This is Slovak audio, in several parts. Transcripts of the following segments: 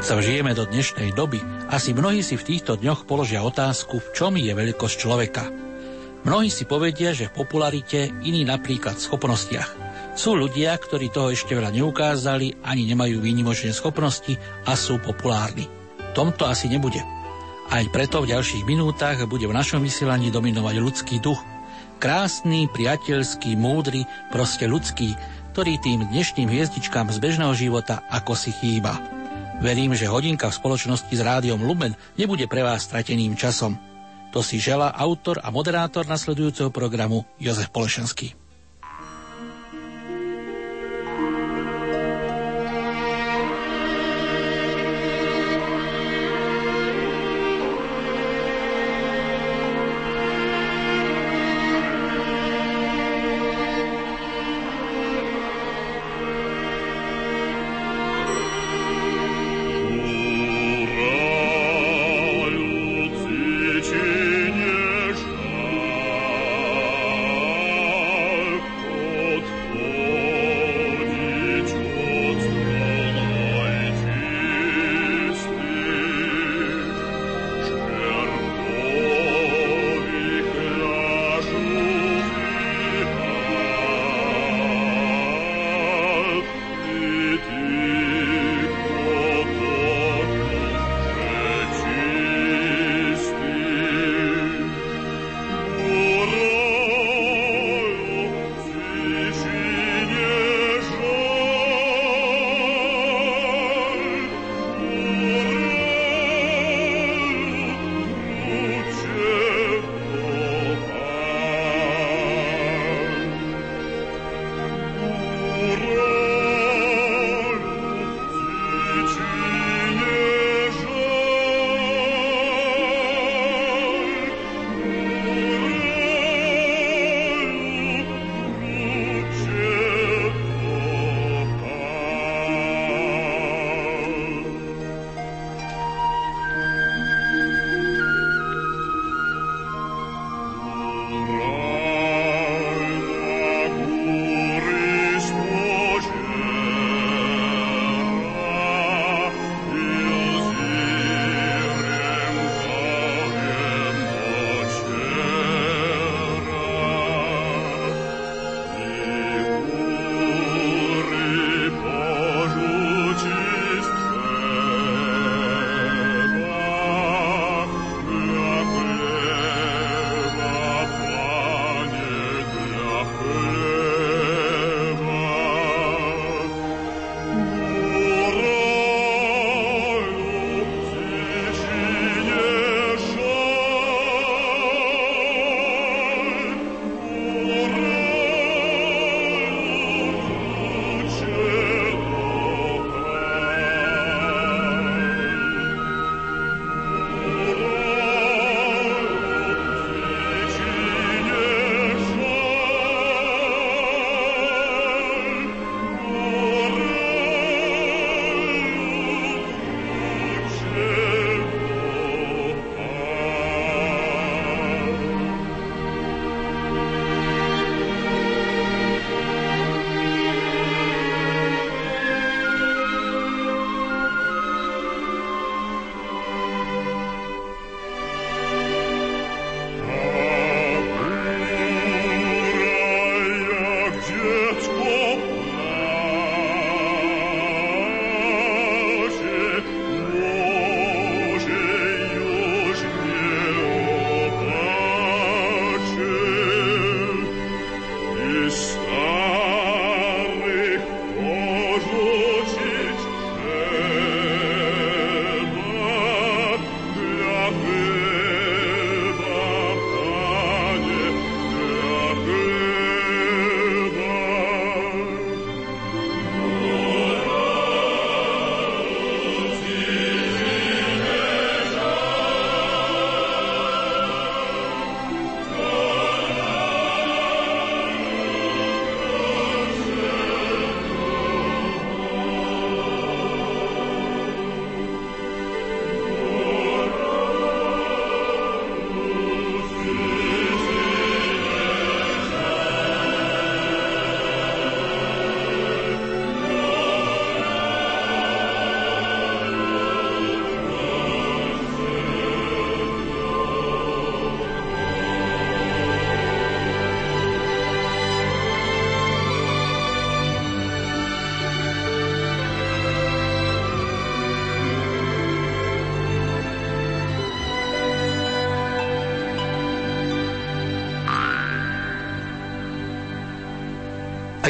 Keď sa vžijeme do dnešnej doby, asi mnohí si v týchto dňoch položia otázku, v čom je veľkosť človeka. Mnohí si povedia, že v popularite, iní napríklad v schopnostiach. Sú ľudia, ktorí toho ešte veľa neukázali, ani nemajú výnimočné schopnosti a sú populárni. Tomto asi nebude. Aj preto v ďalších minútach bude v našom vysielaní dominovať ľudský duch. Krásny, priateľský, múdry, proste ľudský, ktorý tým dnešným hviezdičkám z bežného života ako si chýba. Verím, že hodinka v spoločnosti s rádiom Lumen nebude pre vás strateným časom. To si žela autor a moderátor nasledujúceho programu Jozef Polešenský.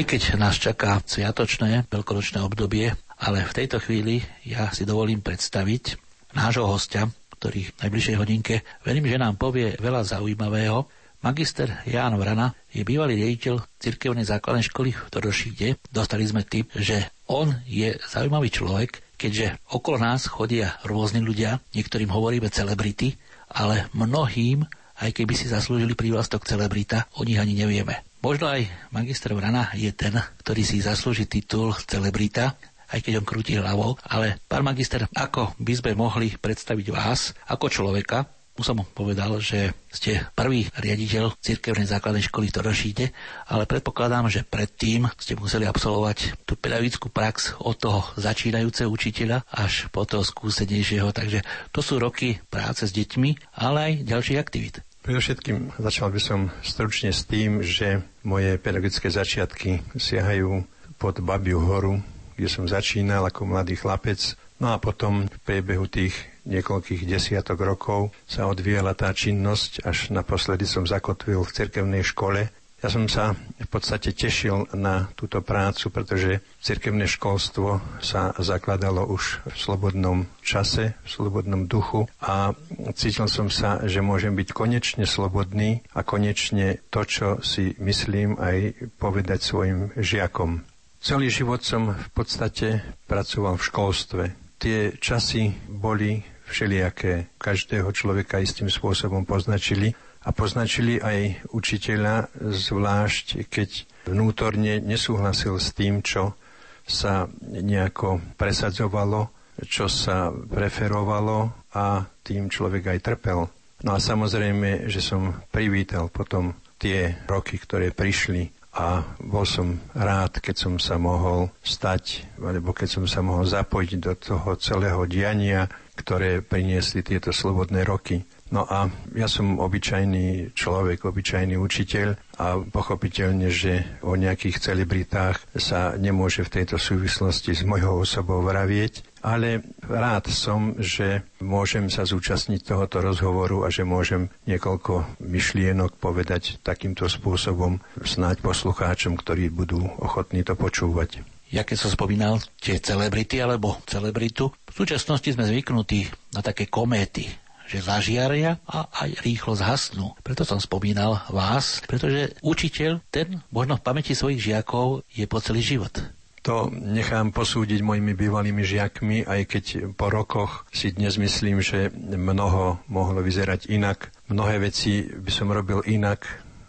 Aj keď nás čaká sviatočné, veľkonočné obdobie, ale v tejto chvíli ja si dovolím predstaviť nášho hostia, ktorý v najbližšej hodinke verím, že nám povie veľa zaujímavého. Magister Ján Vrana je bývalý riaditeľ cirkevnej základnej školy v Torošíde. Dostali sme tip, že on je zaujímavý človek, keďže okolo nás chodia rôzni ľudia, niektorým hovoríme celebrity, ale mnohým, aj keby si zaslúžili prívlastok celebrita, o nich ani nevieme. Možno aj magister Vrana je ten, ktorý si zaslúži titul celebrita, aj keď on krúti hlavou, ale pán magister, ako by sme mohli predstaviť vás ako človeka, už som povedal, že ste prvý riaditeľ cirkevnej základnej školy v Torošíte, ale predpokladám, že predtým ste museli absolvovať tú pedagogickú prax od toho začínajúceho učiteľa až po toho skúsenejšieho. Takže to sú roky práce s deťmi, ale aj ďalších aktivít. Predovšetkým začal by som stručne s tým, že moje pedagogické začiatky siahajú pod Babiu horu, kde som začínal ako mladý chlapec. No a potom v priebehu tých niekoľkých desiatok rokov sa odvíjala tá činnosť, až naposledy som zakotvil v cirkevnej škole ja som sa v podstate tešil na túto prácu, pretože cirkevné školstvo sa zakladalo už v slobodnom čase, v slobodnom duchu a cítil som sa, že môžem byť konečne slobodný a konečne to, čo si myslím, aj povedať svojim žiakom. Celý život som v podstate pracoval v školstve. Tie časy boli všelijaké. Každého človeka istým spôsobom poznačili a poznačili aj učiteľa, zvlášť keď vnútorne nesúhlasil s tým, čo sa nejako presadzovalo, čo sa preferovalo a tým človek aj trpel. No a samozrejme, že som privítal potom tie roky, ktoré prišli a bol som rád, keď som sa mohol stať, alebo keď som sa mohol zapojiť do toho celého diania, ktoré priniesli tieto slobodné roky. No a ja som obyčajný človek, obyčajný učiteľ a pochopiteľne, že o nejakých celebritách sa nemôže v tejto súvislosti s mojou osobou vravieť, ale rád som, že môžem sa zúčastniť tohoto rozhovoru a že môžem niekoľko myšlienok povedať takýmto spôsobom snáď poslucháčom, ktorí budú ochotní to počúvať. Ja keď som spomínal tie celebrity alebo celebritu, v súčasnosti sme zvyknutí na také kométy, že zažiaria a aj rýchlo zhasnú. Preto som spomínal vás, pretože učiteľ, ten možno v pamäti svojich žiakov je po celý život. To nechám posúdiť mojimi bývalými žiakmi, aj keď po rokoch si dnes myslím, že mnoho mohlo vyzerať inak. Mnohé veci by som robil inak,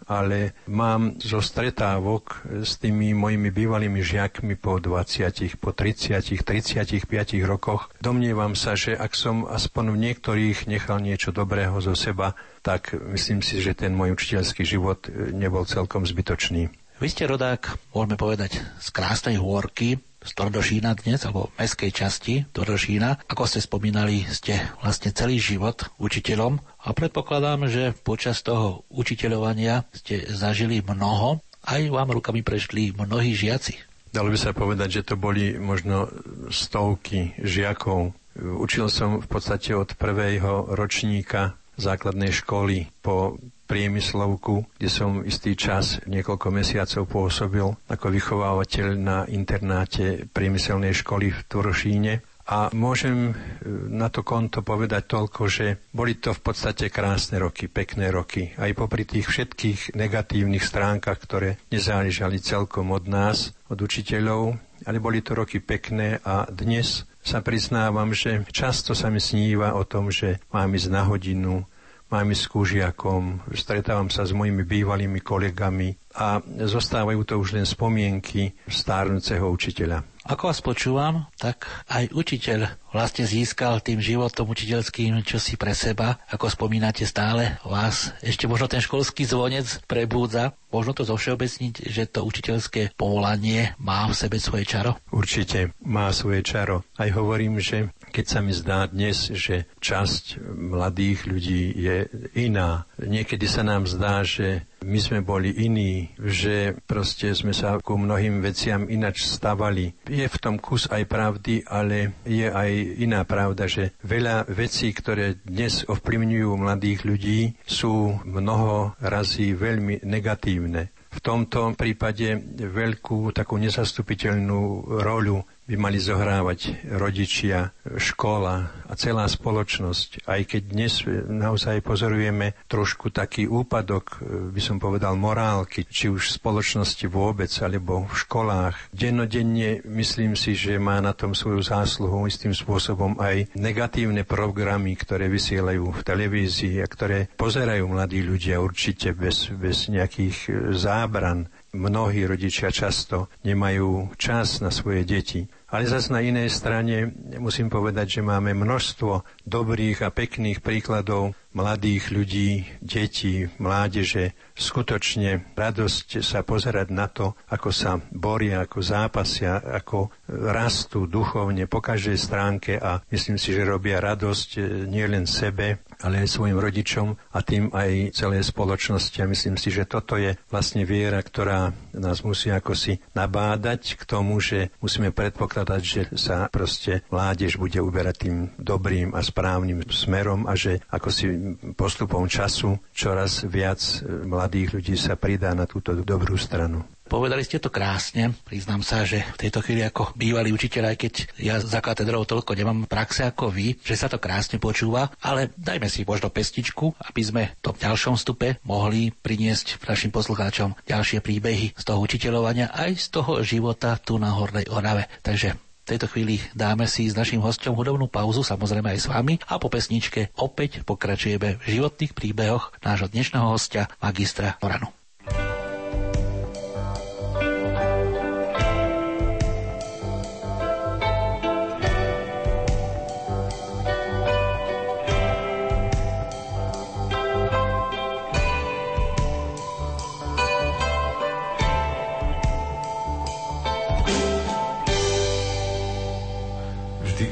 ale mám zo stretávok s tými mojimi bývalými žiakmi po 20, po 30, 35 rokoch. Domnievam sa, že ak som aspoň v niektorých nechal niečo dobrého zo seba, tak myslím si, že ten môj učiteľský život e, nebol celkom zbytočný. Vy ste rodák, môžeme povedať, z krásnej hôrky, z Tvrdošína dnes, alebo meskej časti Tvrdošína. Ako ste spomínali, ste vlastne celý život učiteľom a predpokladám, že počas toho učiteľovania ste zažili mnoho, aj vám rukami prešli mnohí žiaci. Dalo by sa povedať, že to boli možno stovky žiakov. Učil som v podstate od prvého ročníka základnej školy po priemyslovku, kde som istý čas, niekoľko mesiacov pôsobil ako vychovávateľ na internáte priemyselnej školy v Tvršíne. A môžem e, na to konto povedať toľko, že boli to v podstate krásne roky, pekné roky. Aj popri tých všetkých negatívnych stránkach, ktoré nezáležali celkom od nás, od učiteľov, ale boli to roky pekné a dnes sa priznávam, že často sa mi sníva o tom, že mám ísť na hodinu, mám s kúžiakom, stretávam sa s mojimi bývalými kolegami a zostávajú to už len spomienky stárnúceho učiteľa. Ako vás počúvam, tak aj učiteľ vlastne získal tým životom učiteľským čosi pre seba. Ako spomínate stále, vás ešte možno ten školský zvonec prebúdza. Možno to zovšeobecniť, že to učiteľské povolanie má v sebe svoje čaro? Určite má svoje čaro. Aj hovorím, že keď sa mi zdá dnes, že časť mladých ľudí je iná, niekedy sa nám zdá, že my sme boli iní, že proste sme sa ku mnohým veciam inač stavali. Je v tom kus aj pravdy, ale je aj iná pravda, že veľa vecí, ktoré dnes ovplyvňujú mladých ľudí, sú mnoho razy veľmi negatívne. V tomto prípade veľkú takú nezastupiteľnú roľu by mali zohrávať rodičia, škola a celá spoločnosť. Aj keď dnes naozaj pozorujeme trošku taký úpadok, by som povedal, morálky, či už v spoločnosti vôbec, alebo v školách. Dennodenne myslím si, že má na tom svoju zásluhu istým spôsobom aj negatívne programy, ktoré vysielajú v televízii a ktoré pozerajú mladí ľudia určite bez, bez nejakých zábran mnohí rodičia často nemajú čas na svoje deti. Ale zase na inej strane musím povedať, že máme množstvo dobrých a pekných príkladov mladých ľudí, detí, mládeže. Skutočne radosť sa pozerať na to, ako sa boria, ako zápasia, ako rastú duchovne po každej stránke a myslím si, že robia radosť nielen sebe, ale aj svojim rodičom a tým aj celej spoločnosti. A myslím si, že toto je vlastne viera, ktorá nás musí ako si nabádať k tomu, že musíme predpokladať, že sa proste mládež bude uberať tým dobrým a správnym smerom a že ako si postupom času čoraz viac mladých ľudí sa pridá na túto dobrú stranu. Povedali ste to krásne. Priznám sa, že v tejto chvíli ako bývalý učiteľ, aj keď ja za katedrou toľko nemám praxe ako vy, že sa to krásne počúva, ale dajme si možno pestičku, aby sme v tom ďalšom stupe mohli priniesť našim poslucháčom ďalšie príbehy z toho učiteľovania aj z toho života tu na Hornej Orave. Takže v tejto chvíli dáme si s našim hostom hudobnú pauzu, samozrejme aj s vami a po pesničke opäť pokračujeme v životných príbehoch nášho dnešného hostia, magistra Oranu.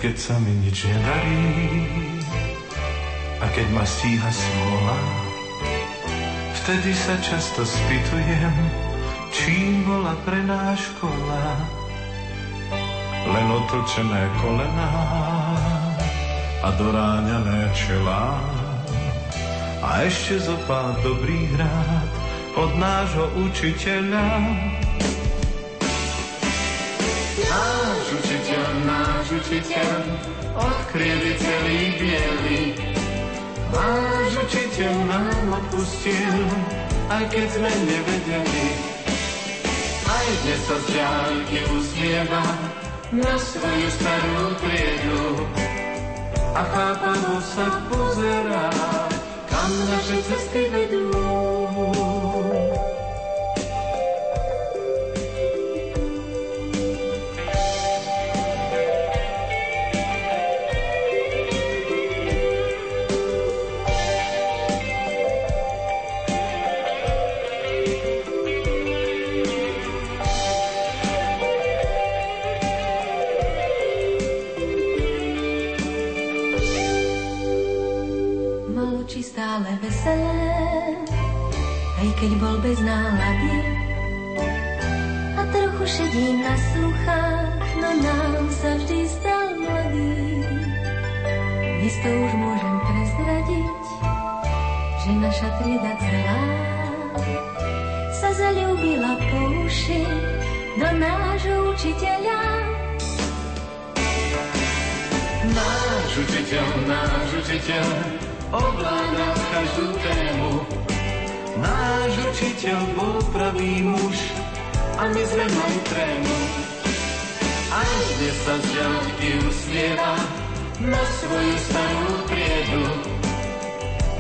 Keď sa mi nič nedarí a keď ma stíha smola, vtedy sa často spýtujem, čím bola pre náš škola. Len otočené kolená a doráňané čelá a ešte zo pár dobrých rád od nášho učiteľa učiteľ, odkryli celý bielý. Váš učiteľ nám odpustil, aj keď sme nevedeli. Aj dnes sa z ďalky usmieva na svoju starú triedu. A chápavo sa pozerá, kam naše cesty vedú. Bez nálady. A trochu šedí na sluchách, no nám sa vždy stal mladý. Dnes to už môžem prezradiť, že naša trieda celá sa zalúbila po uši do nášho učiteľa. Náš učiteľ, náš učiteľ ovláda každú tému, Náš učiteľ bol pravý muž a my sme mali trému. Aj dnes sa z ďalky usmieva na svoju starú priedu.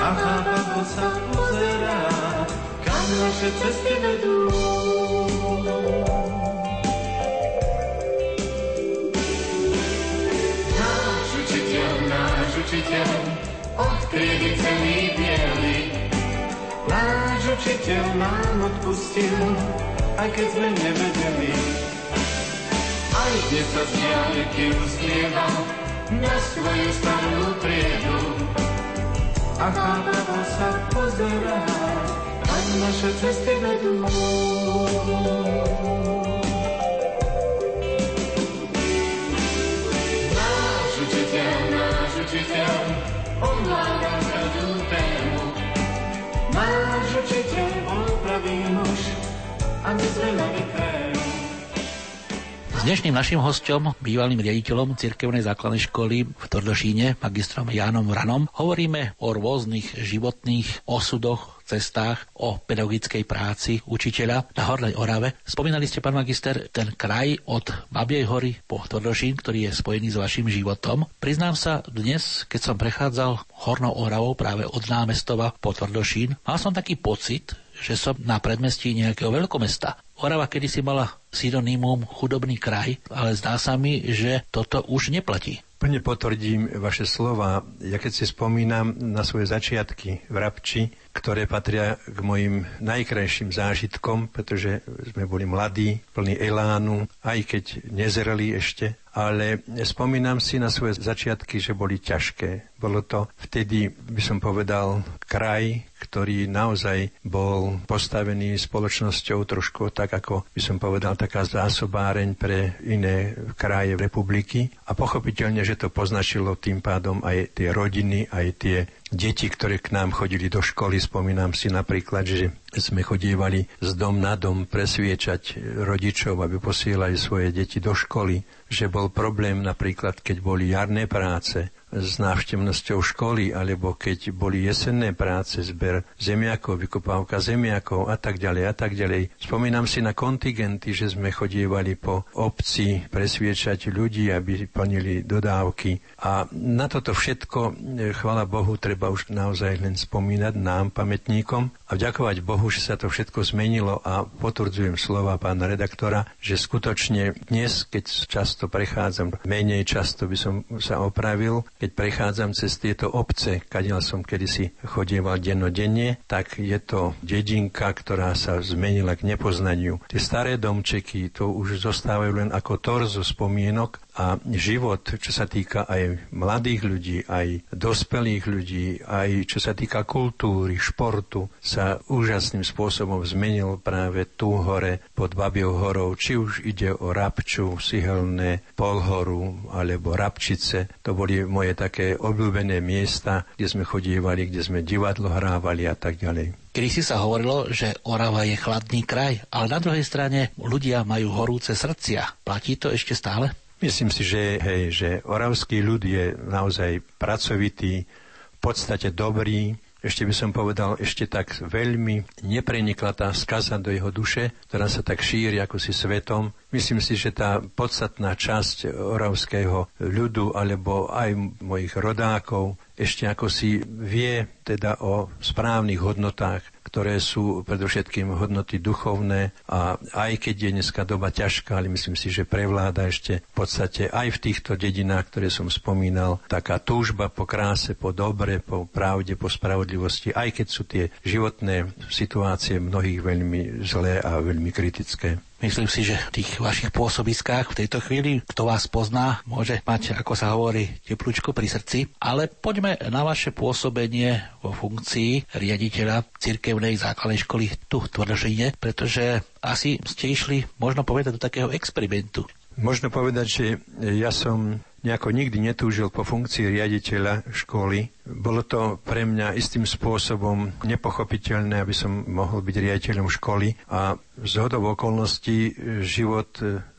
A chápavo sa pozerá, kam naše cesty vedú. Náš učiteľ, náš učiteľ, odkryli celý bielý, Náš učiteľ nám odpustil, aj keď sme nevedeli. Aj dnes sa z diálky usmieva na svoju starú priedu. A chápavo sa pozerá, kam naše cesty vedú. Náš učiteľ, náš učiteľ, ovláda každú tému, Náš učiteľ bol muž a my sme mali. S dnešným našim hostom, bývalým riaditeľom cirkevnej základnej školy v Tvrdošíne, magistrom Jánom Vranom, hovoríme o rôznych životných osudoch, cestách, o pedagogickej práci učiteľa na Hornej Orave. Spomínali ste, pán magister, ten kraj od Babiej hory po Tvrdošín, ktorý je spojený s vašim životom. Priznám sa, dnes, keď som prechádzal Hornou Oravou práve od námestova po Tvrdošín, mal som taký pocit, že som na predmestí nejakého veľkomesta. Orava kedysi mala synonymum chudobný kraj, ale zdá sa mi, že toto už neplatí. Plne potvrdím vaše slova. Ja keď si spomínam na svoje začiatky v Rabči, ktoré patria k mojim najkrajším zážitkom, pretože sme boli mladí, plní elánu, aj keď nezreli ešte, ale spomínam si na svoje začiatky, že boli ťažké. Bolo to vtedy, by som povedal, kraj, ktorý naozaj bol postavený spoločnosťou trošku tak, ako by som povedal, taká zásobáreň pre iné kraje republiky. A pochopiteľne, že to poznačilo tým pádom aj tie rodiny, aj tie deti, ktoré k nám chodili do školy. Spomínam si napríklad, že sme chodievali z dom na dom presviečať rodičov, aby posielali svoje deti do školy. Že bol problém napríklad, keď boli jarné práce, s návštevnosťou školy, alebo keď boli jesenné práce, zber zemiakov, vykopávka zemiakov a tak ďalej a tak ďalej. Spomínam si na kontingenty, že sme chodievali po obci presviečať ľudí, aby plnili dodávky. A na toto všetko, e, chvala Bohu, treba už naozaj len spomínať nám, pamätníkom, a vďakovať Bohu, že sa to všetko zmenilo a potvrdzujem slova pána redaktora, že skutočne dnes, keď často prechádzam, menej často by som sa opravil, keď prechádzam cez tieto obce, kadiaľ som kedysi chodieval dennodenne, tak je to dedinka, ktorá sa zmenila k nepoznaniu. Tie staré domčeky, to už zostávajú len ako torzo spomienok a život, čo sa týka aj mladých ľudí, aj dospelých ľudí, aj čo sa týka kultúry, športu, sa úžasným spôsobom zmenil práve tu hore pod Babiou horou, či už ide o Rabču, Sihelné, Polhoru alebo Rabčice. To boli moje také obľúbené miesta, kde sme chodievali, kde sme divadlo hrávali a tak ďalej. Kedy si sa hovorilo, že Orava je chladný kraj, ale na druhej strane ľudia majú horúce srdcia. Platí to ešte stále? Myslím si, že, hej, že oravský ľud je naozaj pracovitý, v podstate dobrý, ešte by som povedal, ešte tak veľmi neprenikla tá skaza do jeho duše, ktorá sa tak šíri ako si svetom. Myslím si, že tá podstatná časť oravského ľudu alebo aj mojich rodákov ešte ako si vie teda o správnych hodnotách, ktoré sú predovšetkým hodnoty duchovné a aj keď je dneska doba ťažká, ale myslím si, že prevláda ešte v podstate aj v týchto dedinách, ktoré som spomínal, taká túžba po kráse, po dobre, po pravde, po spravodlivosti, aj keď sú tie životné situácie mnohých veľmi zlé a veľmi kritické. Myslím si, že v tých vašich pôsobiskách v tejto chvíli, kto vás pozná, môže mať, ako sa hovorí, teplúčko pri srdci. Ale poďme na vaše pôsobenie vo funkcii riaditeľa cirkevnej základnej školy tu v Tvrdošine, pretože asi ste išli, možno povedať, do takého experimentu. Možno povedať, že ja som nejako nikdy netúžil po funkcii riaditeľa školy. Bolo to pre mňa istým spôsobom nepochopiteľné, aby som mohol byť riaditeľom školy a z hodov okolností život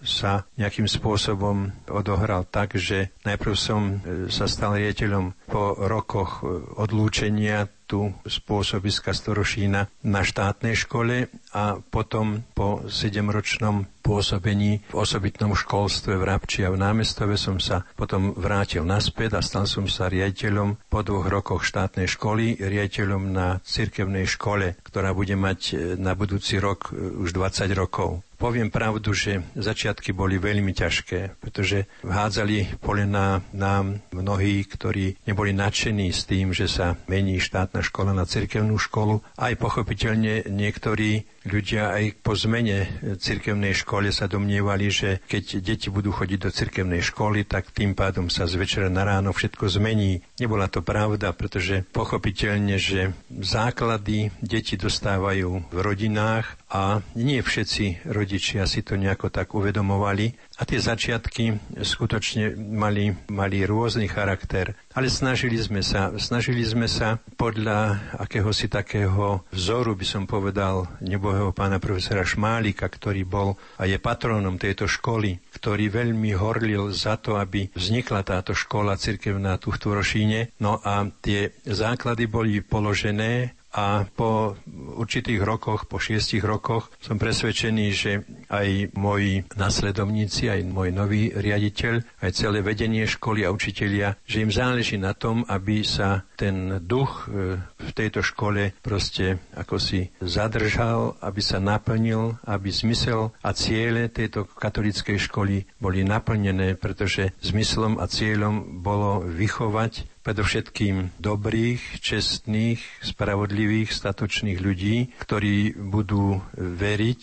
sa nejakým spôsobom odohral tak, že najprv som sa stal riaditeľom po rokoch odlúčenia tu z pôsobiska Storošína na štátnej škole a potom po sedemročnom pôsobení v osobitnom školstve v Rabči a v námestove som sa potom vrátil naspäť a stal som sa riaditeľom po dvoch rokoch štátnej školy, riaditeľom na cirkevnej škole, ktorá bude mať e, na budúci rok e, už 20 rokov. Poviem pravdu, že začiatky boli veľmi ťažké, pretože vhádzali polena nám mnohí, ktorí neboli nadšení s tým, že sa mení štátna škola na cirkevnú školu. Aj pochopiteľne niektorí ľudia aj po zmene cirkevnej škole sa domnievali, že keď deti budú chodiť do cirkevnej školy, tak tým pádom sa z večera na ráno všetko zmení. Nebola to pravda, pretože pochopiteľne, že základy deti dostávajú v rodinách a nie všetci rodičia si to nejako tak uvedomovali a tie začiatky skutočne mali, mali rôzny charakter. Ale snažili sme sa, snažili sme sa podľa akéhosi takého vzoru, by som povedal, nebohého pána profesora Šmálika, ktorý bol a je patrónom tejto školy, ktorý veľmi horlil za to, aby vznikla táto škola cirkevná tu v Tvorošíne. No a tie základy boli položené a po určitých rokoch, po šiestich rokoch som presvedčený, že aj moji nasledovníci, aj môj nový riaditeľ, aj celé vedenie školy a učitelia, že im záleží na tom, aby sa ten duch e, v tejto škole proste ako si zadržal, aby sa naplnil, aby zmysel a ciele tejto katolickej školy boli naplnené, pretože zmyslom a cieľom bolo vychovať predovšetkým dobrých, čestných, spravodlivých, statočných ľudí, ktorí budú veriť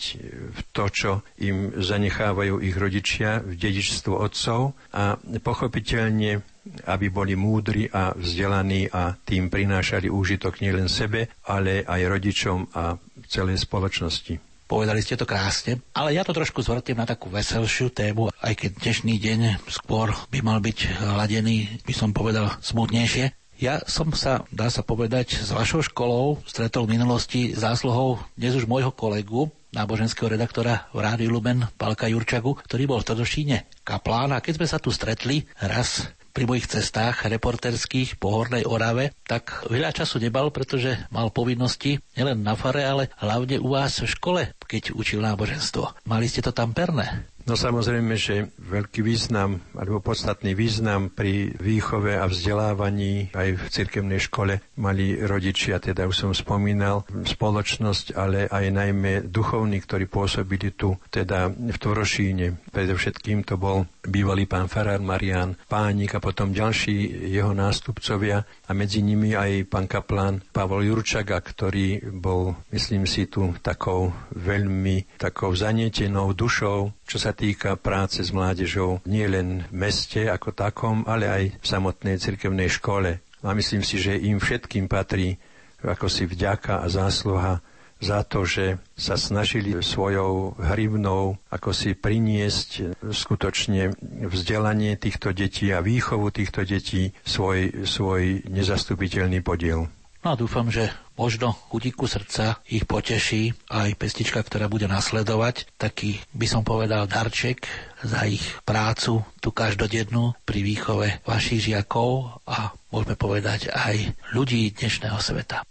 v to, čo im zanechávajú ich rodičia v dedičstvu otcov a pochopiteľne aby boli múdri a vzdelaní a tým prinášali úžitok nielen sebe, ale aj rodičom a celej spoločnosti. Povedali ste to krásne, ale ja to trošku zvrtím na takú veselšiu tému, aj keď dnešný deň skôr by mal byť hladený, by som povedal, smutnejšie. Ja som sa, dá sa povedať, s vašou školou stretol v minulosti zásluhou dnes už môjho kolegu, náboženského redaktora v Rádiu Lumen, Palka Jurčagu, ktorý bol v Todošíne kaplán a keď sme sa tu stretli raz pri mojich cestách reporterských po Hornej Orave, tak veľa času nebal, pretože mal povinnosti nielen na fare, ale hlavne u vás v škole, keď učil náboženstvo. Mali ste to tam perné? No samozrejme, že veľký význam, alebo podstatný význam pri výchove a vzdelávaní aj v cirkevnej škole mali rodičia, teda už som spomínal, spoločnosť, ale aj najmä duchovní, ktorí pôsobili tu, teda v Tvorošíne. Predovšetkým to bol bývalý pán Farár Marian Pánik a potom ďalší jeho nástupcovia a medzi nimi aj pán kaplán Pavol Jurčaga, ktorý bol, myslím si, tu takou veľmi takou zanietenou dušou, čo sa týka práce s mládežou nie len v meste ako takom, ale aj v samotnej cirkevnej škole. A myslím si, že im všetkým patrí ako si vďaka a zásluha za to, že sa snažili svojou hrivnou ako si priniesť skutočne vzdelanie týchto detí a výchovu týchto detí svoj, svoj nezastupiteľný podiel. No a dúfam, že možno chudíku srdca ich poteší aj pestička, ktorá bude nasledovať. Taký by som povedal darček za ich prácu tu každodennú pri výchove vašich žiakov a môžeme povedať aj ľudí dnešného sveta.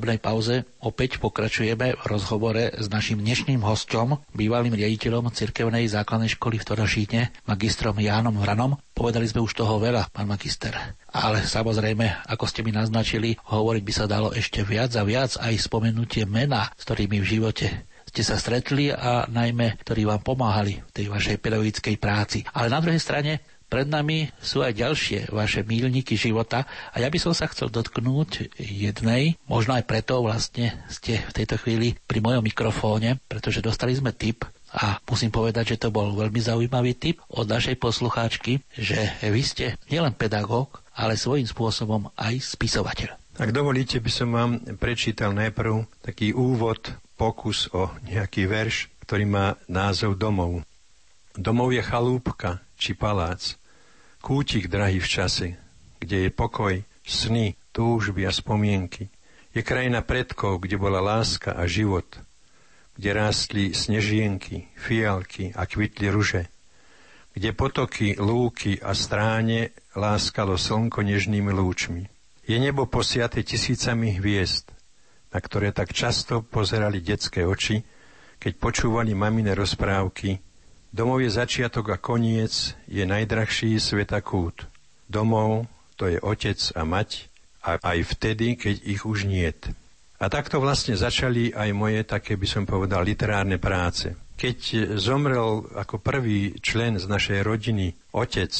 Hudobnej pauze opäť pokračujeme v rozhovore s našim dnešným hostom, bývalým riaditeľom Cirkevnej základnej školy v Torošíne, magistrom Jánom Hranom. Povedali sme už toho veľa, pán magister. Ale samozrejme, ako ste mi naznačili, hovoriť by sa dalo ešte viac a viac aj spomenutie mena, s ktorými v živote ste sa stretli a najmä, ktorí vám pomáhali v tej vašej pedagogickej práci. Ale na druhej strane pred nami sú aj ďalšie vaše mílniky života a ja by som sa chcel dotknúť jednej, možno aj preto vlastne ste v tejto chvíli pri mojom mikrofóne, pretože dostali sme tip a musím povedať, že to bol veľmi zaujímavý tip od našej poslucháčky, že vy ste nielen pedagóg, ale svojím spôsobom aj spisovateľ. Ak dovolíte, by som vám prečítal najprv taký úvod, pokus o nejaký verš, ktorý má názov Domov. Domov je chalúbka či palác, Kútik drahý v čase, kde je pokoj, sny, túžby a spomienky. Je krajina predkov, kde bola láska a život, kde rástli snežienky, fialky a kvitli ruže, kde potoky, lúky a stráne láskalo slnko nežnými lúčmi. Je nebo posiate tisícami hviezd, na ktoré tak často pozerali detské oči, keď počúvali mamine rozprávky Domov je začiatok a koniec, je najdrahší sveta kút. Domov to je otec a mať, a aj vtedy, keď ich už niet. A takto vlastne začali aj moje, také by som povedal, literárne práce. Keď zomrel ako prvý člen z našej rodiny otec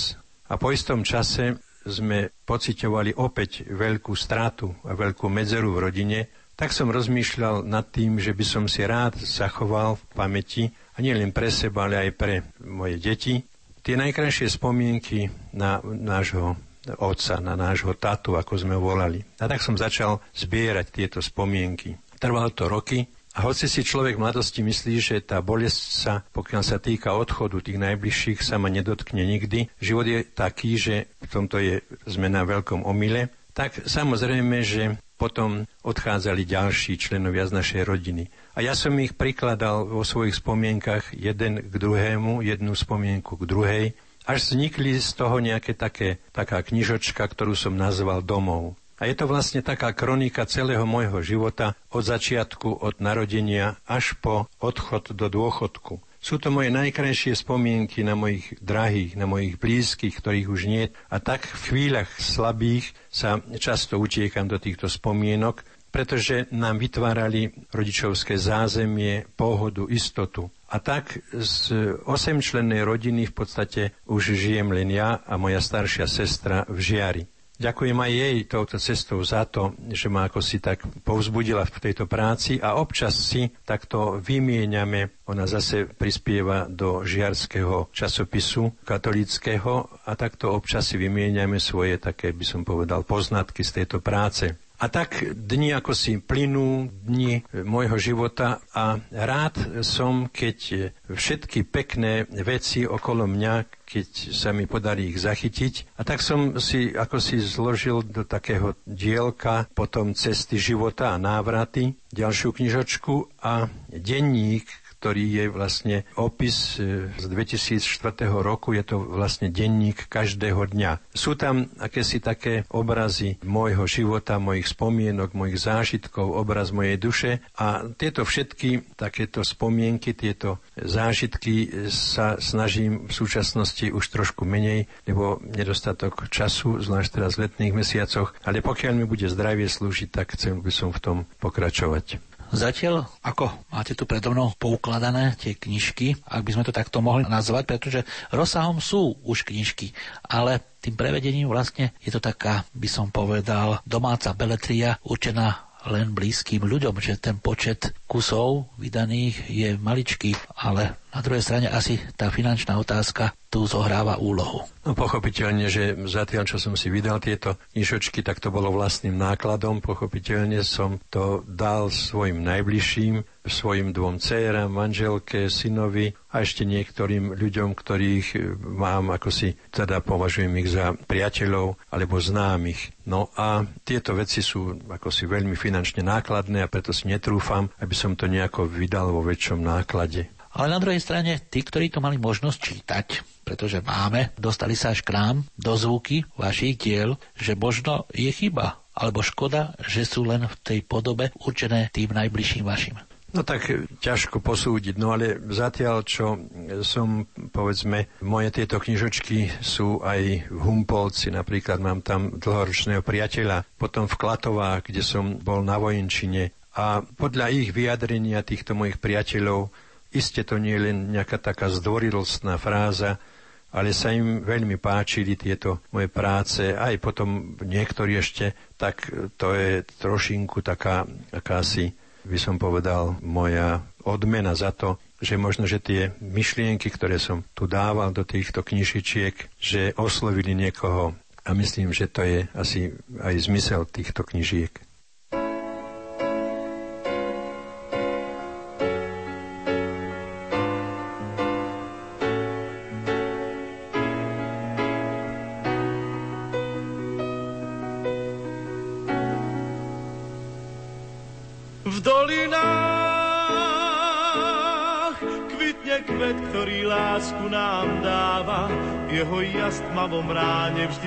a po istom čase sme pocitovali opäť veľkú stratu a veľkú medzeru v rodine, tak som rozmýšľal nad tým, že by som si rád zachoval v pamäti nie len pre seba, ale aj pre moje deti, tie najkrajšie spomienky na nášho otca, na nášho tatu, ako sme volali. A tak som začal zbierať tieto spomienky. Trvalo to roky a hoci si človek v mladosti myslí, že tá bolesť sa, pokiaľ sa týka odchodu tých najbližších, sa ma nedotkne nikdy, život je taký, že v tomto je zmena veľkom omyle, tak samozrejme, že potom odchádzali ďalší členovia z našej rodiny. A ja som ich prikladal vo svojich spomienkach jeden k druhému, jednu spomienku k druhej, až vznikli z toho nejaké také, taká knižočka, ktorú som nazval domov. A je to vlastne taká kronika celého môjho života od začiatku, od narodenia až po odchod do dôchodku. Sú to moje najkrajšie spomienky na mojich drahých, na mojich blízkych, ktorých už nie. A tak v chvíľach slabých sa často utiekam do týchto spomienok, pretože nám vytvárali rodičovské zázemie, pohodu, istotu. A tak z osemčlennej rodiny v podstate už žijem len ja a moja staršia sestra v Žiari. Ďakujem aj jej touto cestou za to, že ma ako si tak povzbudila v tejto práci a občas si takto vymieňame. Ona zase prispieva do žiarského časopisu katolického a takto občas si vymieňame svoje také, by som povedal, poznatky z tejto práce. A tak dni ako si plynú, dni môjho života a rád som, keď všetky pekné veci okolo mňa, keď sa mi podarí ich zachytiť. A tak som si ako si zložil do takého dielka potom cesty života a návraty, ďalšiu knižočku a denník, ktorý je vlastne opis e, z 2004 roku, je to vlastne denník každého dňa. Sú tam akési také obrazy môjho života, mojich spomienok, mojich zážitkov, obraz mojej duše a tieto všetky takéto spomienky, tieto zážitky sa snažím v súčasnosti už trošku menej, lebo nedostatok času, zvlášť teraz v letných mesiacoch, ale pokiaľ mi bude zdravie slúžiť, tak chcel by som v tom pokračovať. Zatiaľ, ako máte tu predo mnou poukladané tie knižky, ak by sme to takto mohli nazvať, pretože rozsahom sú už knižky, ale tým prevedením vlastne je to taká, by som povedal, domáca beletria určená len blízkym ľuďom, že ten počet kusov vydaných je maličký, ale na druhej strane asi tá finančná otázka tu zohráva úlohu. No pochopiteľne, že zatiaľ, čo som si vydal tieto knižočky, tak to bolo vlastným nákladom. Pochopiteľne som to dal svojim najbližším, svojim dvom dcerám, manželke, synovi a ešte niektorým ľuďom, ktorých mám, ako si teda považujem ich za priateľov alebo známych. No a tieto veci sú ako si veľmi finančne nákladné a preto si netrúfam, aby som to nejako vydal vo väčšom náklade. Ale na druhej strane, tí, ktorí to mali možnosť čítať, pretože máme, dostali sa až k nám do zvuky vašich diel, že možno je chyba Alebo škoda, že sú len v tej podobe určené tým najbližším vašim? No tak ťažko posúdiť, no ale zatiaľ, čo som, povedzme, moje tieto knižočky sú aj v Humpolci, napríklad mám tam dlhoročného priateľa, potom v Klatovách, kde som bol na vojenčine a podľa ich vyjadrenia týchto mojich priateľov, iste to nie je len nejaká taká zdvorilostná fráza, ale sa im veľmi páčili tieto moje práce, aj potom niektorí ešte, tak to je trošinku taká akási by som povedal, moja odmena za to, že možno, že tie myšlienky, ktoré som tu dával do týchto knižičiek, že oslovili niekoho a myslím, že to je asi aj zmysel týchto knižiek.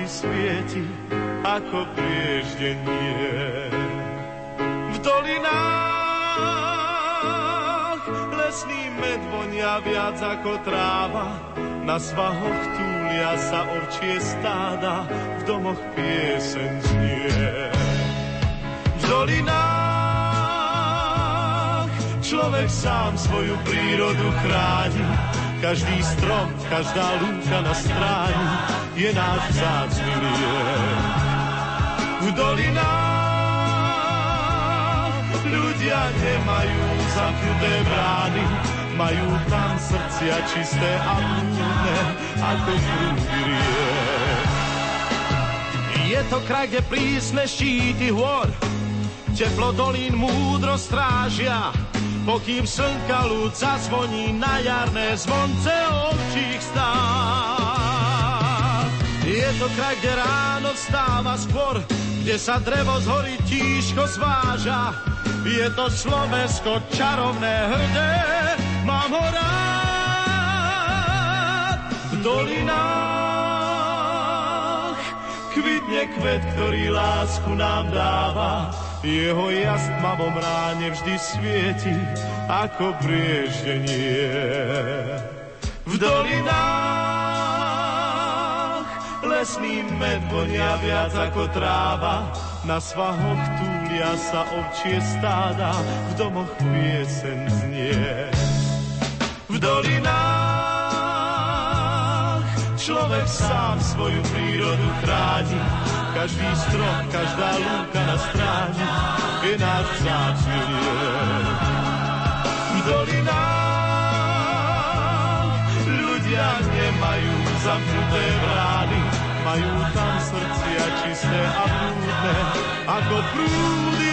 Vždy svieti ako prieždenie. V dolinách lesný med vonia viac ako tráva, na svahoch túlia sa ovčie stáda, v domoch pieseň znie. V dolinách človek sám svoju prírodu chráni, každý strom, každá lúka na stráni je náš vzácný liek. V dolinách ľudia nemajú zamknuté brány, majú tam srdcia čisté a múdne ako prúdy riek. Je to kraj, kde prísne štíty hôr, teplo dolín múdro strážia, pokým slnka ľud zazvoní na jarné zvonce ovčích stát. To kraj, kde ráno vstáva skôr, kde sa drevo z hory tížko zváža. Je to Slovensko čarovné hrdé, mám ho rád. V dolinách kvitne kvet, ktorý lásku nám dáva jeho jas tmavom ráne vždy svieti ako prieždenie. V dolinách lesný med vonia viac ako tráva, na svahoch túlia sa ovčie stáda, v domoch piesen znie. V dolinách človek sám svoju prírodu chráni, každý strom, každá lúka na stráni je náš vzácný. V dolinách ľudia nemajú zamknuté brány, majú tam srdcia čisté a prúdne, ako prúdy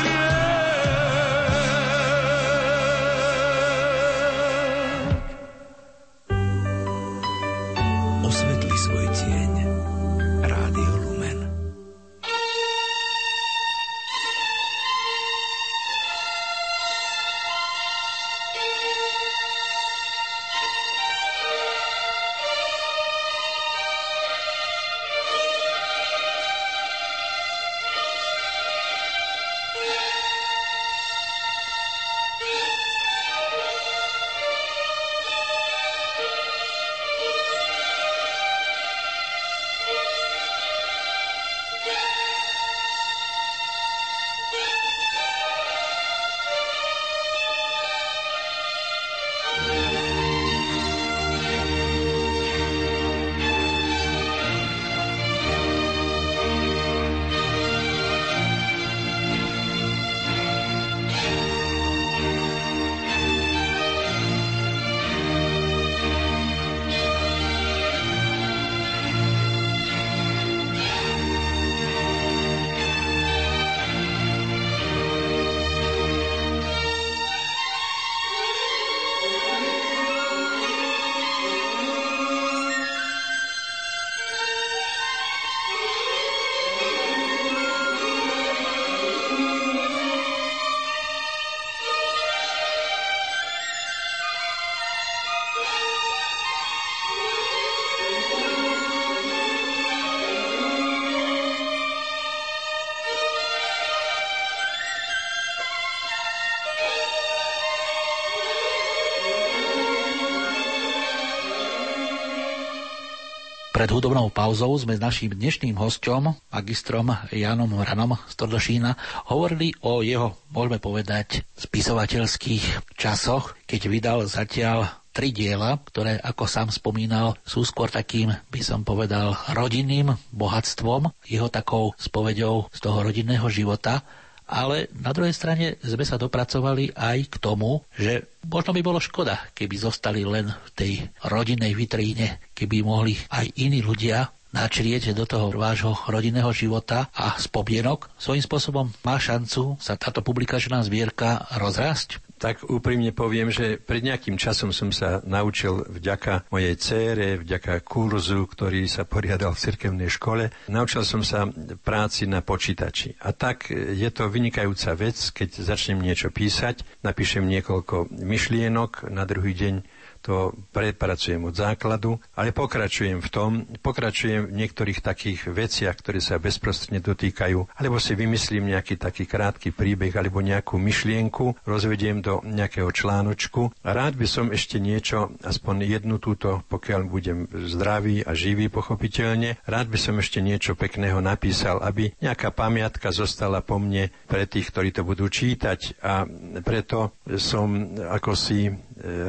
Pred hudobnou pauzou sme s naším dnešným hostom, magistrom Janom Ranom z Tordešína, hovorili o jeho, môžeme povedať, spisovateľských časoch, keď vydal zatiaľ tri diela, ktoré, ako sám spomínal, sú skôr takým, by som povedal, rodinným bohatstvom, jeho takou spovedou z toho rodinného života ale na druhej strane sme sa dopracovali aj k tomu, že možno by bolo škoda, keby zostali len v tej rodinnej vitríne, keby mohli aj iní ľudia načrieť do toho vášho rodinného života a spomienok. Svojím spôsobom má šancu sa táto publikačná zbierka rozrásť? Tak úprimne poviem, že pred nejakým časom som sa naučil vďaka mojej cére, vďaka kurzu, ktorý sa poriadal v cirkevnej škole, naučil som sa práci na počítači. A tak je to vynikajúca vec, keď začnem niečo písať, napíšem niekoľko myšlienok, na druhý deň to prepracujem od základu, ale pokračujem v tom, pokračujem v niektorých takých veciach, ktoré sa bezprostredne dotýkajú, alebo si vymyslím nejaký taký krátky príbeh alebo nejakú myšlienku, rozvediem do nejakého článočku. Rád by som ešte niečo, aspoň jednu túto, pokiaľ budem zdravý a živý pochopiteľne, rád by som ešte niečo pekného napísal, aby nejaká pamiatka zostala po mne pre tých, ktorí to budú čítať. A preto som ako si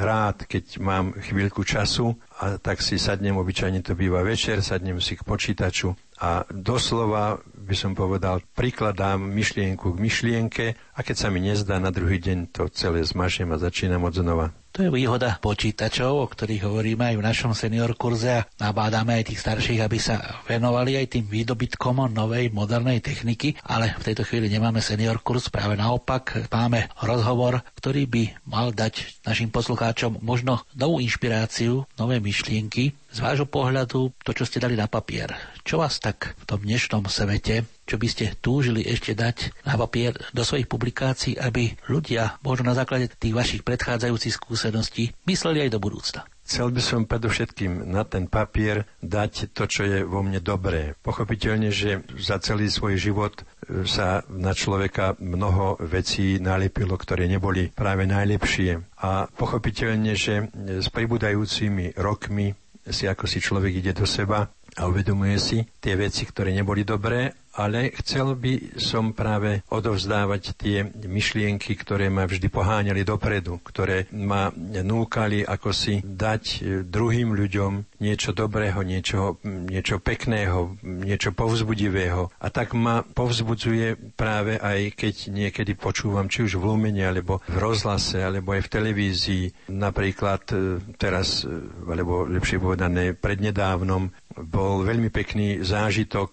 rád, keď mám chvíľku času a tak si sadnem, obyčajne to býva večer, sadnem si k počítaču a doslova by som povedal, prikladám myšlienku k myšlienke a keď sa mi nezdá, na druhý deň to celé zmažem a začínam od znova. To je výhoda počítačov, o ktorých hovoríme aj v našom senior kurze a nabádame aj tých starších, aby sa venovali aj tým výdobytkom novej modernej techniky, ale v tejto chvíli nemáme senior kurz, práve naopak máme rozhovor, ktorý by mal dať našim poslucháčom možno novú inšpiráciu, nové myšlienky, z vášho pohľadu to, čo ste dali na papier. Čo vás tak v tom dnešnom svete čo by ste túžili ešte dať na papier do svojich publikácií, aby ľudia možno na základe tých vašich predchádzajúcich skúseností mysleli aj do budúcna? Chcel by som predovšetkým na ten papier dať to, čo je vo mne dobré. Pochopiteľne, že za celý svoj život e, sa na človeka mnoho vecí nalepilo, ktoré neboli práve najlepšie. A pochopiteľne, že s pribúdajúcimi rokmi si ako si človek ide do seba a uvedomuje si tie veci, ktoré neboli dobré ale chcel by som práve odovzdávať tie myšlienky, ktoré ma vždy poháňali dopredu, ktoré ma núkali ako si dať e, druhým ľuďom niečo dobrého, niečo, niečo pekného, niečo povzbudivého. A tak ma povzbudzuje práve aj keď niekedy počúvam či už v Lumene, alebo v rozhlase, alebo aj v televízii. Napríklad e, teraz, e, alebo lepšie povedané prednedávnom, bol veľmi pekný zážitok,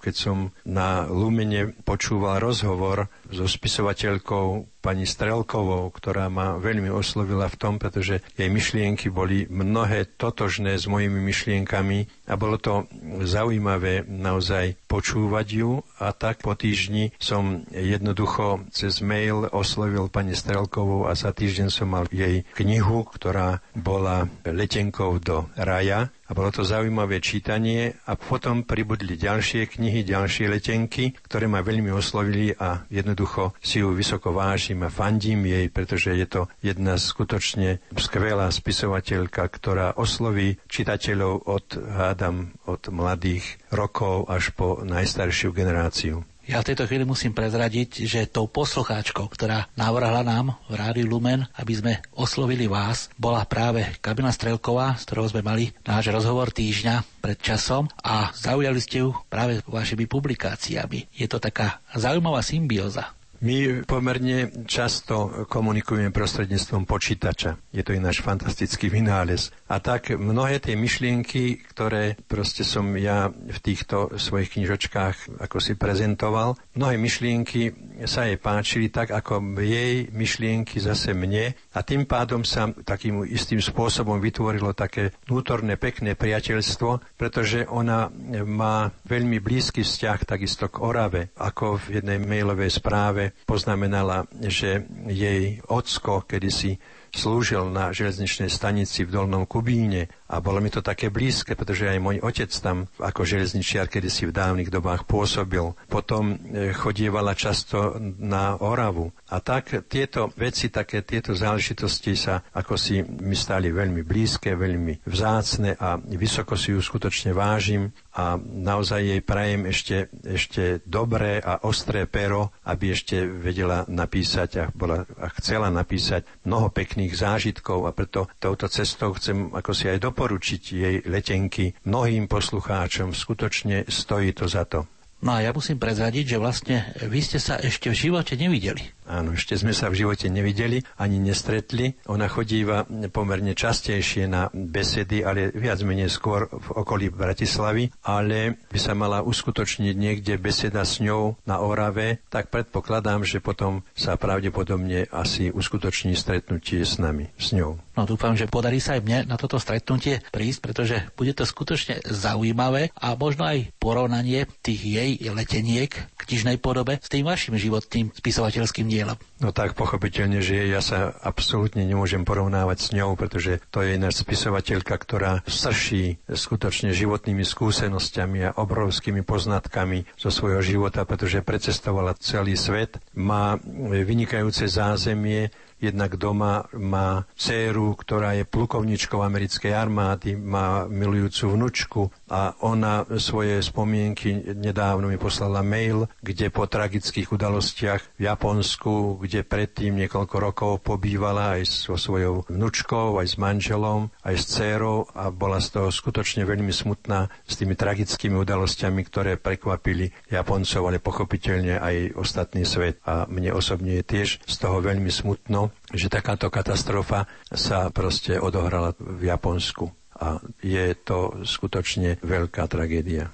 keď som na Lumene počúval rozhovor so spisovateľkou pani Strelkovou, ktorá ma veľmi oslovila v tom, pretože jej myšlienky boli mnohé totožné s mojimi myšlienkami a bolo to zaujímavé naozaj počúvať ju. A tak po týždni som jednoducho cez mail oslovil pani Strelkovou a za týždeň som mal jej knihu, ktorá bola letenkou do raja a bolo to zaujímavé čítanie a potom pribudli ďalšie knihy, ďalšie letenky, ktoré ma veľmi oslovili a jednoducho si ju vysoko vážim a fandím jej, pretože je to jedna skutočne skvelá spisovateľka, ktorá osloví čitateľov od, hádam, od mladých rokov až po najstaršiu generáciu. Ja v tejto chvíli musím prezradiť, že tou poslucháčkou, ktorá navrhla nám v Rádiu Lumen, aby sme oslovili vás, bola práve Kabina Strelková, s ktorou sme mali náš rozhovor týždňa pred časom a zaujali ste ju práve vašimi publikáciami. Je to taká zaujímavá symbióza. My pomerne často komunikujeme prostredníctvom počítača. Je to ináš fantastický vynález. A tak mnohé tie myšlienky, ktoré proste som ja v týchto svojich knižočkách ako si prezentoval, mnohé myšlienky sa jej páčili tak, ako jej myšlienky zase mne a tým pádom sa takým istým spôsobom vytvorilo také vnútorné pekné priateľstvo, pretože ona má veľmi blízky vzťah takisto k Orave, ako v jednej mailovej správe poznamenala, že jej ocko kedysi slúžil na železničnej stanici v Dolnom Kubíne a bolo mi to také blízke, pretože aj môj otec tam ako železničiar kedysi v dávnych dobách pôsobil. Potom e, chodievala často na Oravu. A tak tieto veci, také tieto záležitosti sa ako si mi stali veľmi blízke, veľmi vzácne a vysoko si ju skutočne vážim a naozaj jej prajem ešte, ešte dobré a ostré pero, aby ešte vedela napísať a, bola, a chcela napísať mnoho pekných zážitkov a preto touto cestou chcem ako si aj doporučiť jej letenky mnohým poslucháčom. Skutočne stojí to za to. No a ja musím prezradiť, že vlastne vy ste sa ešte v živote nevideli. Áno, ešte sme sa v živote nevideli, ani nestretli. Ona chodíva pomerne častejšie na besedy, ale viac menej skôr v okolí Bratislavy, ale by sa mala uskutočniť niekde beseda s ňou na Orave, tak predpokladám, že potom sa pravdepodobne asi uskutoční stretnutie s nami, s ňou. No dúfam, že podarí sa aj mne na toto stretnutie prísť, pretože bude to skutočne zaujímavé a možno aj porovnanie tých jej leteniek v knižnej podobe s tým vašim životným spisovateľským dielom. No tak pochopiteľne, že ja sa absolútne nemôžem porovnávať s ňou, pretože to je iná spisovateľka, ktorá srší skutočne životnými skúsenosťami a obrovskými poznatkami zo svojho života, pretože precestovala celý svet, má vynikajúce zázemie, Jednak doma má dceru, ktorá je plukovničkou americkej armády, má milujúcu vnučku a ona svoje spomienky nedávno mi poslala mail, kde po tragických udalostiach v Japonsku, kde predtým niekoľko rokov pobývala aj so svojou vnučkou, aj s manželom, aj s dcerou a bola z toho skutočne veľmi smutná s tými tragickými udalostiami, ktoré prekvapili Japoncov, ale pochopiteľne aj ostatný svet. A mne osobne je tiež z toho veľmi smutno, že takáto katastrofa sa proste odohrala v Japonsku. A je to skutočne veľká tragédia.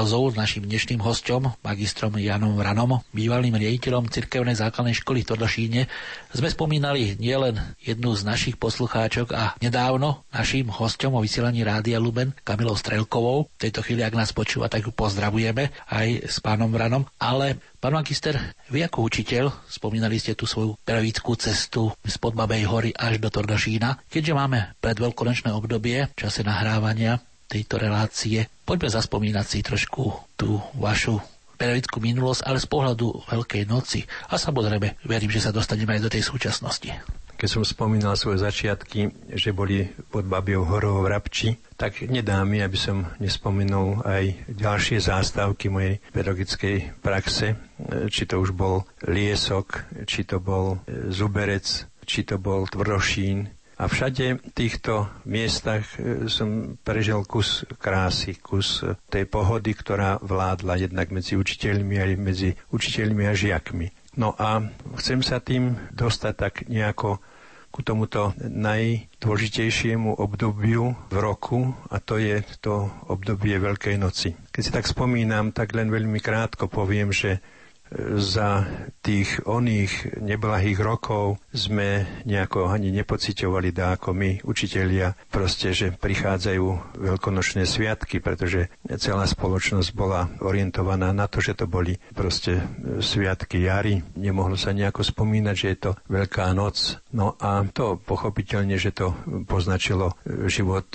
Pauzou s našim dnešným hostom, magistrom Janom Vranom, bývalým riaditeľom Cirkevnej základnej školy v Tvrdošíne, sme spomínali nielen jednu z našich poslucháčok a nedávno našim hostom o vysielaní Rádia Luben Kamilou Strelkovou. V tejto chvíli, ak nás počúva, tak ju pozdravujeme aj s pánom Vranom. Ale pán magister, vy ako učiteľ, spomínali ste tú svoju pedagogickú cestu z Podbabej hory až do Tvrdošína. Keďže máme predveľkonočné obdobie v čase nahrávania tejto relácie. Poďme zaspomínať si trošku tú vašu pedagogickú minulosť, ale z pohľadu Veľkej noci. A samozrejme, verím, že sa dostaneme aj do tej súčasnosti. Keď som spomínal svoje začiatky, že boli pod Babiou horou v Rabči, tak nedá mi, aby som nespomenul aj ďalšie zástavky mojej pedagogickej praxe, či to už bol Liesok, či to bol Zuberec, či to bol Tvrdošín, a všade v týchto miestach e, som prežil kus krásy, kus e, tej pohody, ktorá vládla jednak medzi učiteľmi aj medzi učiteľmi a žiakmi. No a chcem sa tým dostať tak nejako ku tomuto najdôležitejšiemu obdobiu v roku a to je to obdobie Veľkej noci. Keď si tak spomínam, tak len veľmi krátko poviem, že za tých oných neblahých rokov sme nejako ani nepociťovali dáko my, učitelia, proste, že prichádzajú veľkonočné sviatky, pretože celá spoločnosť bola orientovaná na to, že to boli proste sviatky jary. Nemohlo sa nejako spomínať, že je to Veľká noc. No a to pochopiteľne, že to poznačilo život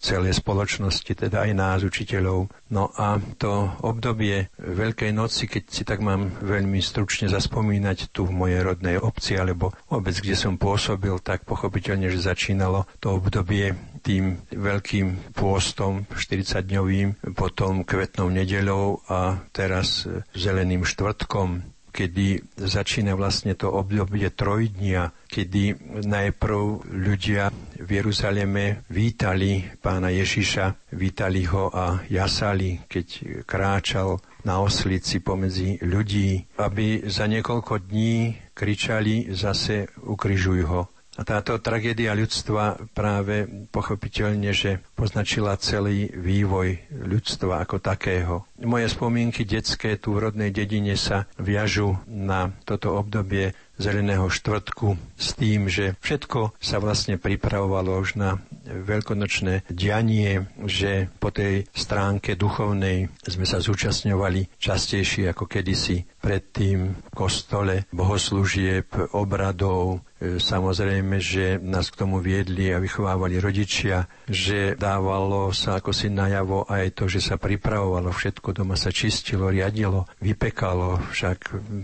celej spoločnosti, teda aj nás, učiteľov. No a to obdobie Veľkej noci, keď si tak mám veľmi stručne zaspomínať tu v mojej rodnej obci alebo obec, kde som pôsobil, tak pochopiteľne, že začínalo to obdobie tým veľkým pôstom 40-dňovým, potom kvetnou nedeľou a teraz zeleným štvrtkom kedy začína vlastne to obdobie trojdnia, kedy najprv ľudia v Jeruzaleme vítali pána Ježiša, vítali ho a jasali, keď kráčal na oslici pomedzi ľudí, aby za niekoľko dní kričali zase ukrižuj ho. A táto tragédia ľudstva práve pochopiteľne, že poznačila celý vývoj ľudstva ako takého. Moje spomienky detské tu v rodnej dedine sa viažu na toto obdobie zeleného štvrtku s tým, že všetko sa vlastne pripravovalo už na veľkonočné dianie, že po tej stránke duchovnej sme sa zúčastňovali častejšie ako kedysi predtým v kostole, bohoslúžieb, obradov, e, Samozrejme, že nás k tomu viedli a vychovávali rodičia, že dávalo sa ako si najavo aj to, že sa pripravovalo všetko, doma sa čistilo, riadilo, vypekalo, však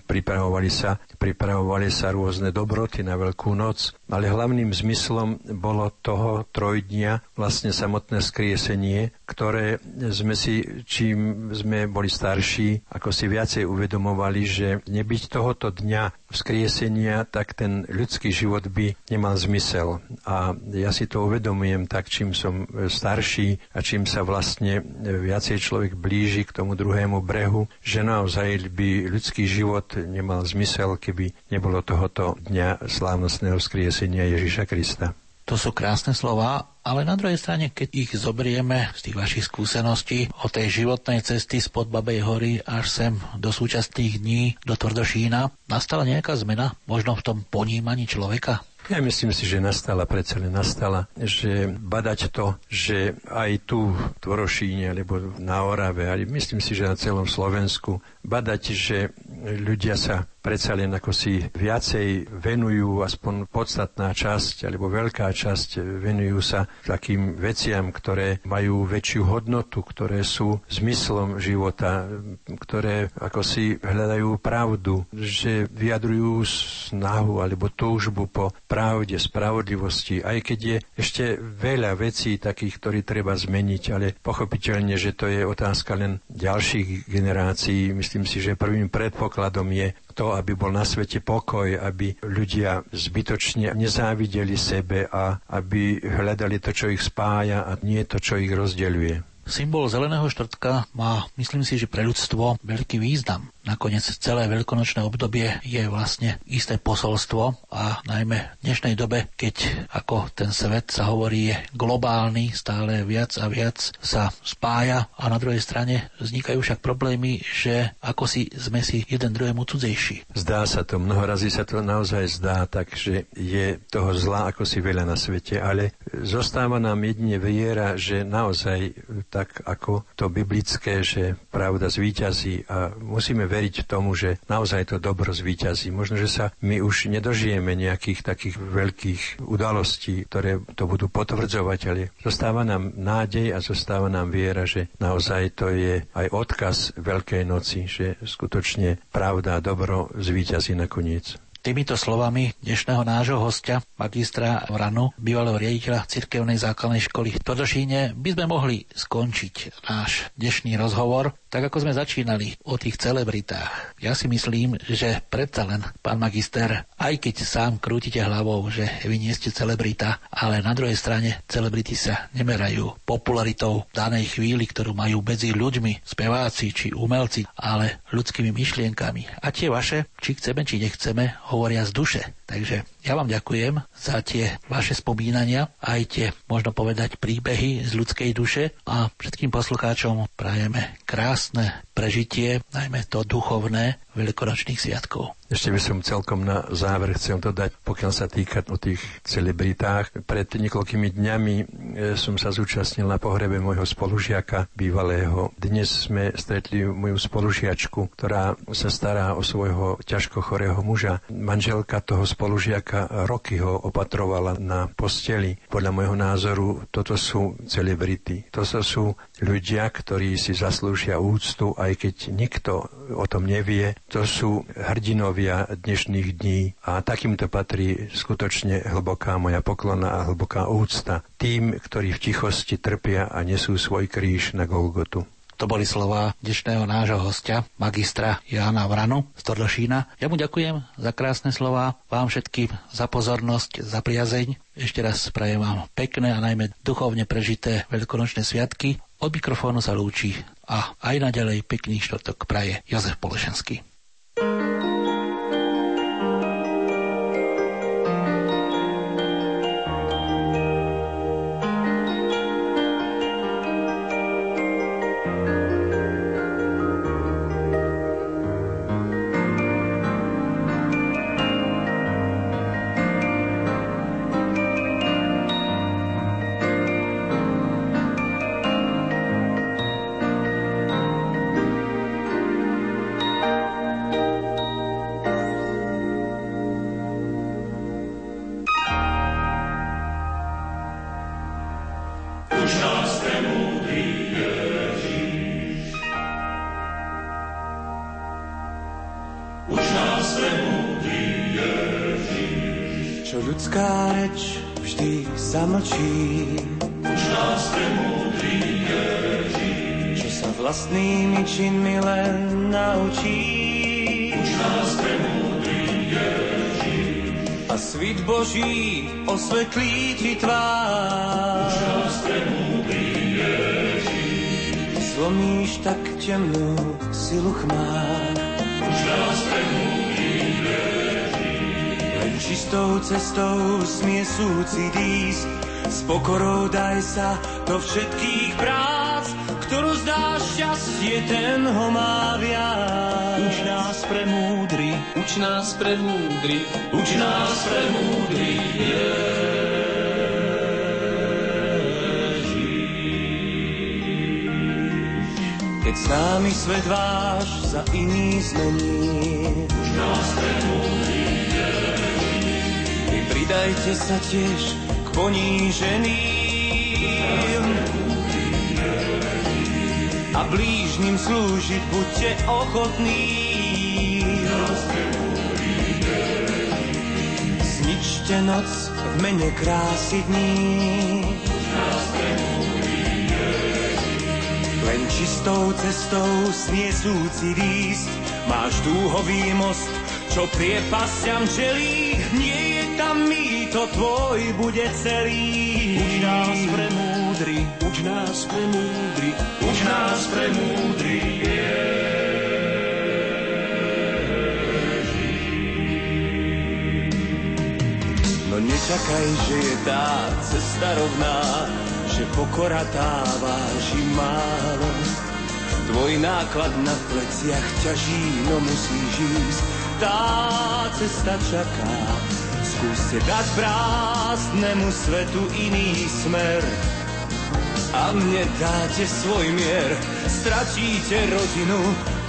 pripravovali sa, pripravovali sa rôzne dobroty na Veľkú noc, ale hlavným zmyslom bolo toho trojdnia vlastne samotné skriesenie, ktoré sme si, čím sme boli starší, ako si viacej uvedomovali, že nebyť tohoto dňa vzkriesenia, tak ten ľudský život by nemal zmysel. A ja si to uvedomujem tak, čím som starší a čím sa vlastne viacej človek blíži k tomu druhému brehu, že naozaj by ľudský život nemal zmysel, keby nebolo tohoto dňa slávnostného skriesenia Ježiša Krista. To sú krásne slova, ale na druhej strane, keď ich zobrieme z tých vašich skúseností o tej životnej cesty spod Babej hory až sem do súčasných dní do Tvrdošína, nastala nejaká zmena možno v tom ponímaní človeka? Ja myslím si, že nastala, predsa len nastala, že badať to, že aj tu v Tvorošíne, alebo na Orave, ale myslím si, že na celom Slovensku, badať, že ľudia sa predsa len ako si viacej venujú, aspoň podstatná časť, alebo veľká časť venujú sa takým veciam, ktoré majú väčšiu hodnotu, ktoré sú zmyslom života, ktoré ako si hľadajú pravdu, že vyjadrujú snahu alebo túžbu po pravde, spravodlivosti, aj keď je ešte veľa vecí takých, ktoré treba zmeniť, ale pochopiteľne, že to je otázka len ďalších generácií. Myslím si, že prvým predpokladom je to, aby bol na svete pokoj, aby ľudia zbytočne nezávideli sebe a aby hľadali to, čo ich spája a nie to, čo ich rozdeľuje. Symbol zeleného štvrtka má, myslím si, že pre ľudstvo veľký význam. Nakoniec celé veľkonočné obdobie je vlastne isté posolstvo a najmä v dnešnej dobe, keď ako ten svet sa hovorí je globálny, stále viac a viac sa spája a na druhej strane vznikajú však problémy, že ako si sme si jeden druhému cudzejší. Zdá sa to, mnoho razy sa to naozaj zdá tak, že je toho zla ako si veľa na svete, ale zostáva nám jedine viera, že naozaj tak ako to biblické, že pravda zvíťazí a musíme veriť tomu, že naozaj to dobro zvíťazí. Možno, že sa my už nedožijeme nejakých takých veľkých udalostí, ktoré to budú potvrdzovať, ale zostáva nám nádej a zostáva nám viera, že naozaj to je aj odkaz Veľkej noci, že skutočne pravda a dobro zvíťazí nakoniec. Týmito slovami dnešného nášho hostia, magistra Vranu, bývalého riaditeľa cirkevnej základnej školy v Todošíne, by sme mohli skončiť náš dnešný rozhovor tak ako sme začínali o tých celebritách, ja si myslím, že predsa len, pán magister, aj keď sám krútite hlavou, že vy nie ste celebrita, ale na druhej strane celebrity sa nemerajú popularitou danej chvíli, ktorú majú medzi ľuďmi, speváci či umelci, ale ľudskými myšlienkami. A tie vaše, či chceme, či nechceme, hovoria z duše. Takže ja vám ďakujem za tie vaše spomínania, aj tie, možno povedať, príbehy z ľudskej duše a všetkým poslucháčom prajeme krásne prežitie, najmä to duchovné veľkonočných sviatkov. Ešte by som celkom na záver chcel dodať, pokiaľ sa týka o tých celebritách. Pred niekoľkými dňami e, som sa zúčastnil na pohrebe môjho spolužiaka bývalého. Dnes sme stretli moju spolužiačku, ktorá sa stará o svojho ťažko chorého muža. Manželka toho spolužiaka roky ho opatrovala na posteli. Podľa môjho názoru toto sú celebrity. Toto sú ľudia, ktorí si zaslúžia úctu, aj keď nikto o tom nevie. To sú hrdinovia dnešných dní a takýmto patrí skutočne hlboká moja poklona a hlboká úcta tým, ktorí v tichosti trpia a nesú svoj kríž na Golgotu. To boli slova dnešného nášho hostia, magistra Jána Vranu z Tordošína. Ja mu ďakujem za krásne slova, vám všetkým za pozornosť, za priazeň. Ešte raz prajem vám pekné a najmä duchovne prežité veľkonočné sviatky. Od mikrofónu sa lúči a aj naďalej pekný štvrtok praje Jozef Polešenský. Osvetlí ti tvár. Zlomíš tak temnú silu chmár. Len čistou cestou smie súcit ísť, s pokorou daj sa do všetkých prác, ktorú zdá šťastie, ten ho má viac. Uč nás pre múdry, uč nás pre múdry, uč nás pre múdry, yeah. Keď s námi svet váš za iný zmení. Už nás Vy pridajte sa tiež k poníženým. Blížnym slúžiť buďte ochotní. Zničte noc v mene krásy dní. Len čistou cestou sniesúci výsť, máš dúhový most, čo priepasťam čelí, nie je tam mýto, tvoj bude celý. Uč nás pre múdry, uč nás pre múdry, uč nás pre múdry. No nečakaj, že je tá cesta rovná, že pokora tá váži málo. Tvoj náklad na pleciach ťaží, no musíš ísť, tá cesta čaká. Skúste dať prázdnemu svetu iný smer, a mne dáte svoj mier. Stratíte rodinu,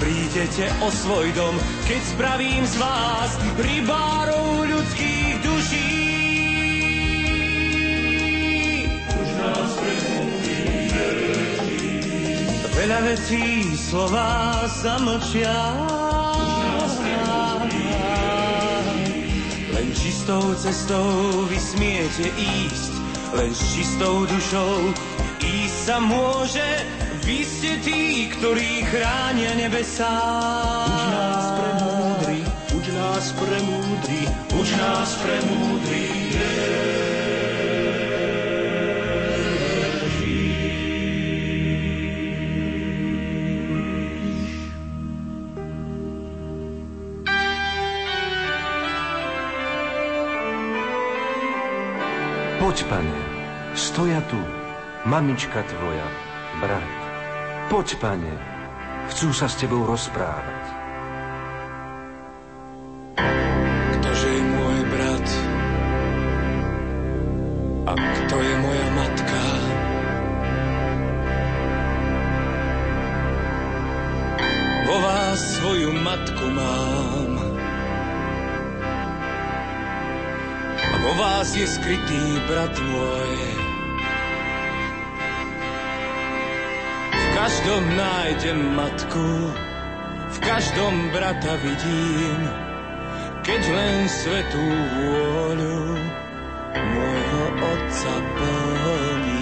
prídete o svoj dom, keď spravím z vás rybárov ľudských duší. Už nás Veľa vecí slova zamlčia. Len čistou cestou vy smiete ísť, len s čistou dušou sa môže, vy ste tí, ktorí chránia nebesá. Uč nás pre múdry, uč nás pre múdry, uč nás pre múdry. Poď, pane, stoja tu, mamička tvoja, brat. Poď, pane, chcú sa s tebou rozprávať. Ktože je môj brat a kto je moja matka? Vo vás svoju matku mám a vo vás je skrytý brat môj. každom nájdem matku, v každom brata vidím, keď len svetú vôľu môjho otca plním.